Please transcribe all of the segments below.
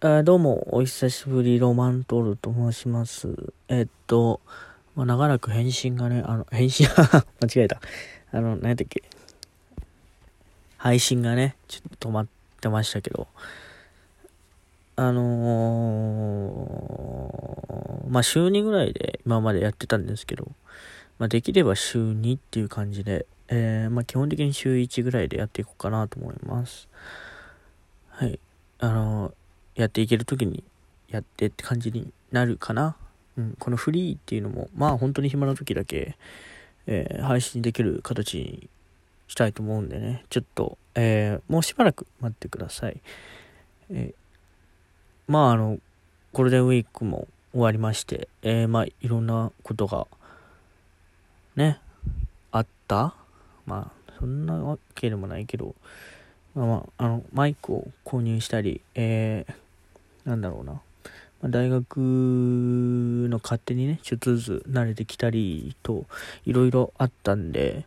あどうも、お久しぶり、ロマントールと申します。えっと、まあ、長らく返信がね、あの、返信、間違えた。あの、何やったっけ。配信がね、ちょっと止まってましたけど、あのーまあ、週2ぐらいで今までやってたんですけど、まあ、できれば週2っていう感じで、えー、まあ、基本的に週1ぐらいでやっていこうかなと思います。はい。あのーやっていける時にやってって感じになるかな。うん、このフリーっていうのも、まあ本当に暇な時だけ、えー配信できる形にしたいと思うんでね、ちょっと、えーもうしばらく待ってください。えーまああの、ゴールデンウィークも終わりまして、えーまあいろんなことが、ね、あったまあ、そんなわけでもないけど、まあまあ、あの、マイクを購入したり、えーなんだろうな、ま、大学の勝手にね、ちょっとずつ慣れてきたりと、いろいろあったんで、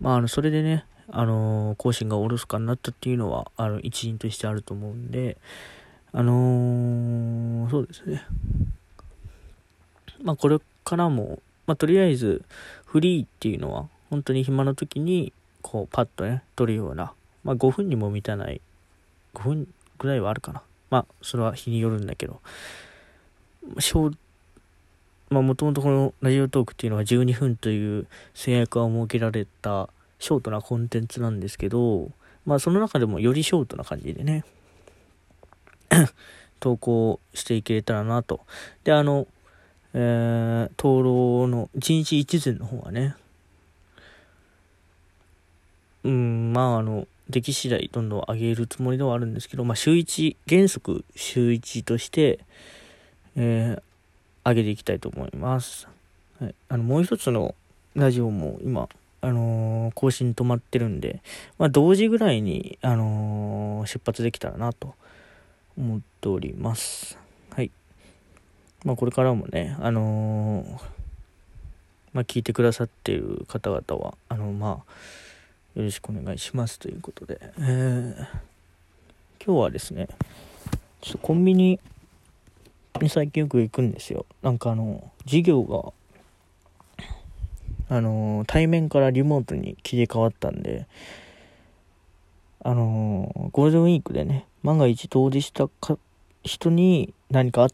まあ、あの、それでね、あのー更新がおろそかになったっていうのは、あの、一因としてあると思うんで、あのーそうですね。まあ、これからも、まあ、とりあえず、フリーっていうのは、本当に暇な時に、こう、パッとね、撮るような、まあ、5分にも満たない、5分ぐらいはあるかな。まあ、それは日によるんだけど、まあ、もともとこのラジオトークっていうのは12分という制約が設けられたショートなコンテンツなんですけど、まあ、その中でもよりショートな感じでね、投稿していけれたらなと。で、あの、えー、灯籠の1日1膳の方はね、うん、まあ、あの、出来次第どんどん上げるつもりではあるんですけど、まあ、週1、原則週1として、えー、上げていきたいと思います。はい、あの、もう一つのラジオも今、あのー更新止まってるんで、まあ、同時ぐらいに、あのー出発できたらなと思っております。はい。まあ、これからもね、あのーまあ、聞いてくださっている方々は、あの、まあ、よろしくお願いしますということで、えー今日はですね、ちょっとコンビニに最近よく行くんですよ。なんかあの、授業が、あの、対面からリモートに切り替わったんで、あの、ゴールデンウィークでね、万が一当事したか人に何かあっ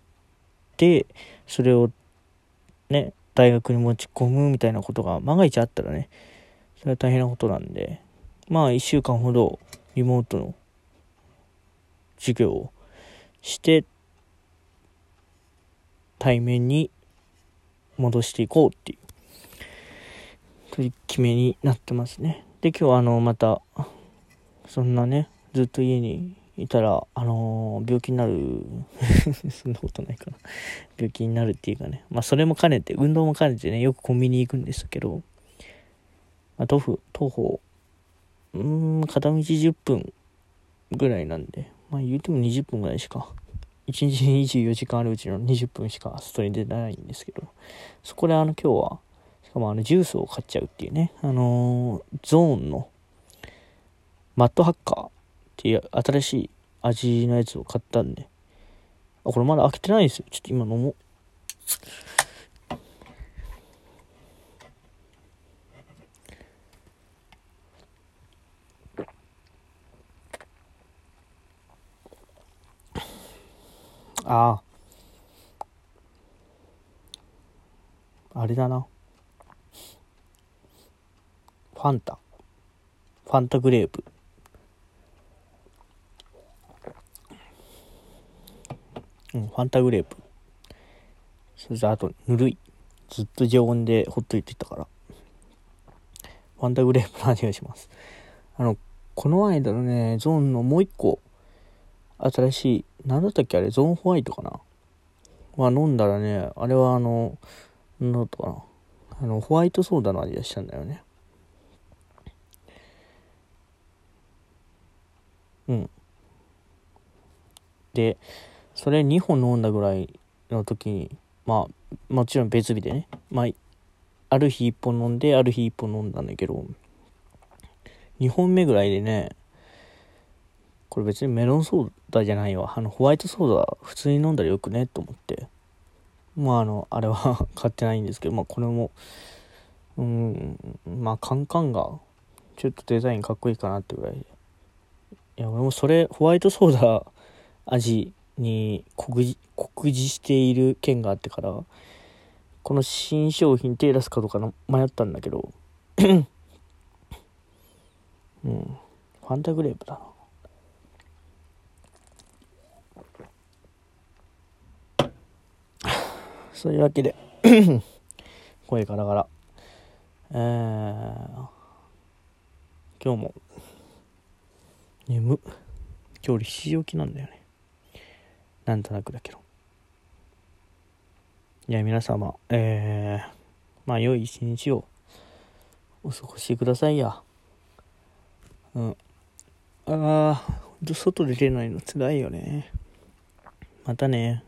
て、それをね、大学に持ち込むみたいなことが万が一あったらね、それは大変なことなんで、まあ1週間ほどリモートの授業をして、対面に戻していこうっていう取り決めになってますね。で、今日はあの、また、そんなね、ずっと家にいたら、あの病気になる、そんなことないかな。病気になるっていうかね、まあそれも兼ねて、運動も兼ねてね、よくコンビニ行くんですけど、まあ、徒歩、徒歩、うーん、片道10分ぐらいなんで、まあ言うても20分ぐらいしか、1日24時間あるうちの20分しか外に出ないんですけど、そこであの今日は、しかもあのジュースを買っちゃうっていうね、あのーゾーンのマットハッカーっていう新しい味のやつを買ったんで、あ、これまだ開けてないんですよ。ちょっと今飲もう。ああ。あれだな。ファンタ。ファンタグレープ。うん、ファンタグレープ。そしてあと、ぬるい。ずっと常温でほっといてたから。ファンタグレープの味がします。あの、この間のね、ゾーンのもう一個、新しい、なんだったっけあれ、ゾーンホワイトかな？は飲んだらね、あれはあの、なんだったかな？あの、ホワイトソーダの味がしたんだよね。うん。で、それ2本飲んだぐらいの時に、まあ、もちろん別日でね、まあ、ある日1本飲んで、ある日1本飲んだんだけど、2本目ぐらいでね、これ別にメロンソーダじゃないわ。あの、ホワイトソーダ普通に飲んだらよくねと思って。まあ、あの、あれは 買ってないんですけど、まあ、これも、うん、まあ、カンカンが、ちょっとデザインかっこいいかなってぐらい。いや、俺もそれ、ホワイトソーダ味に酷似酷似している件があってから、この新商品手出すかどうかの迷ったんだけど、うん、ファンタグレープだな。そういうわけで 声ガラガラ。えー、今日も、眠。今日7時起きなんだよね。なんとなくだけど。いや、皆様、えー、まあ、良い一日をお過ごしくださいや。うん。ああ、外出れないのつらいよね。またね。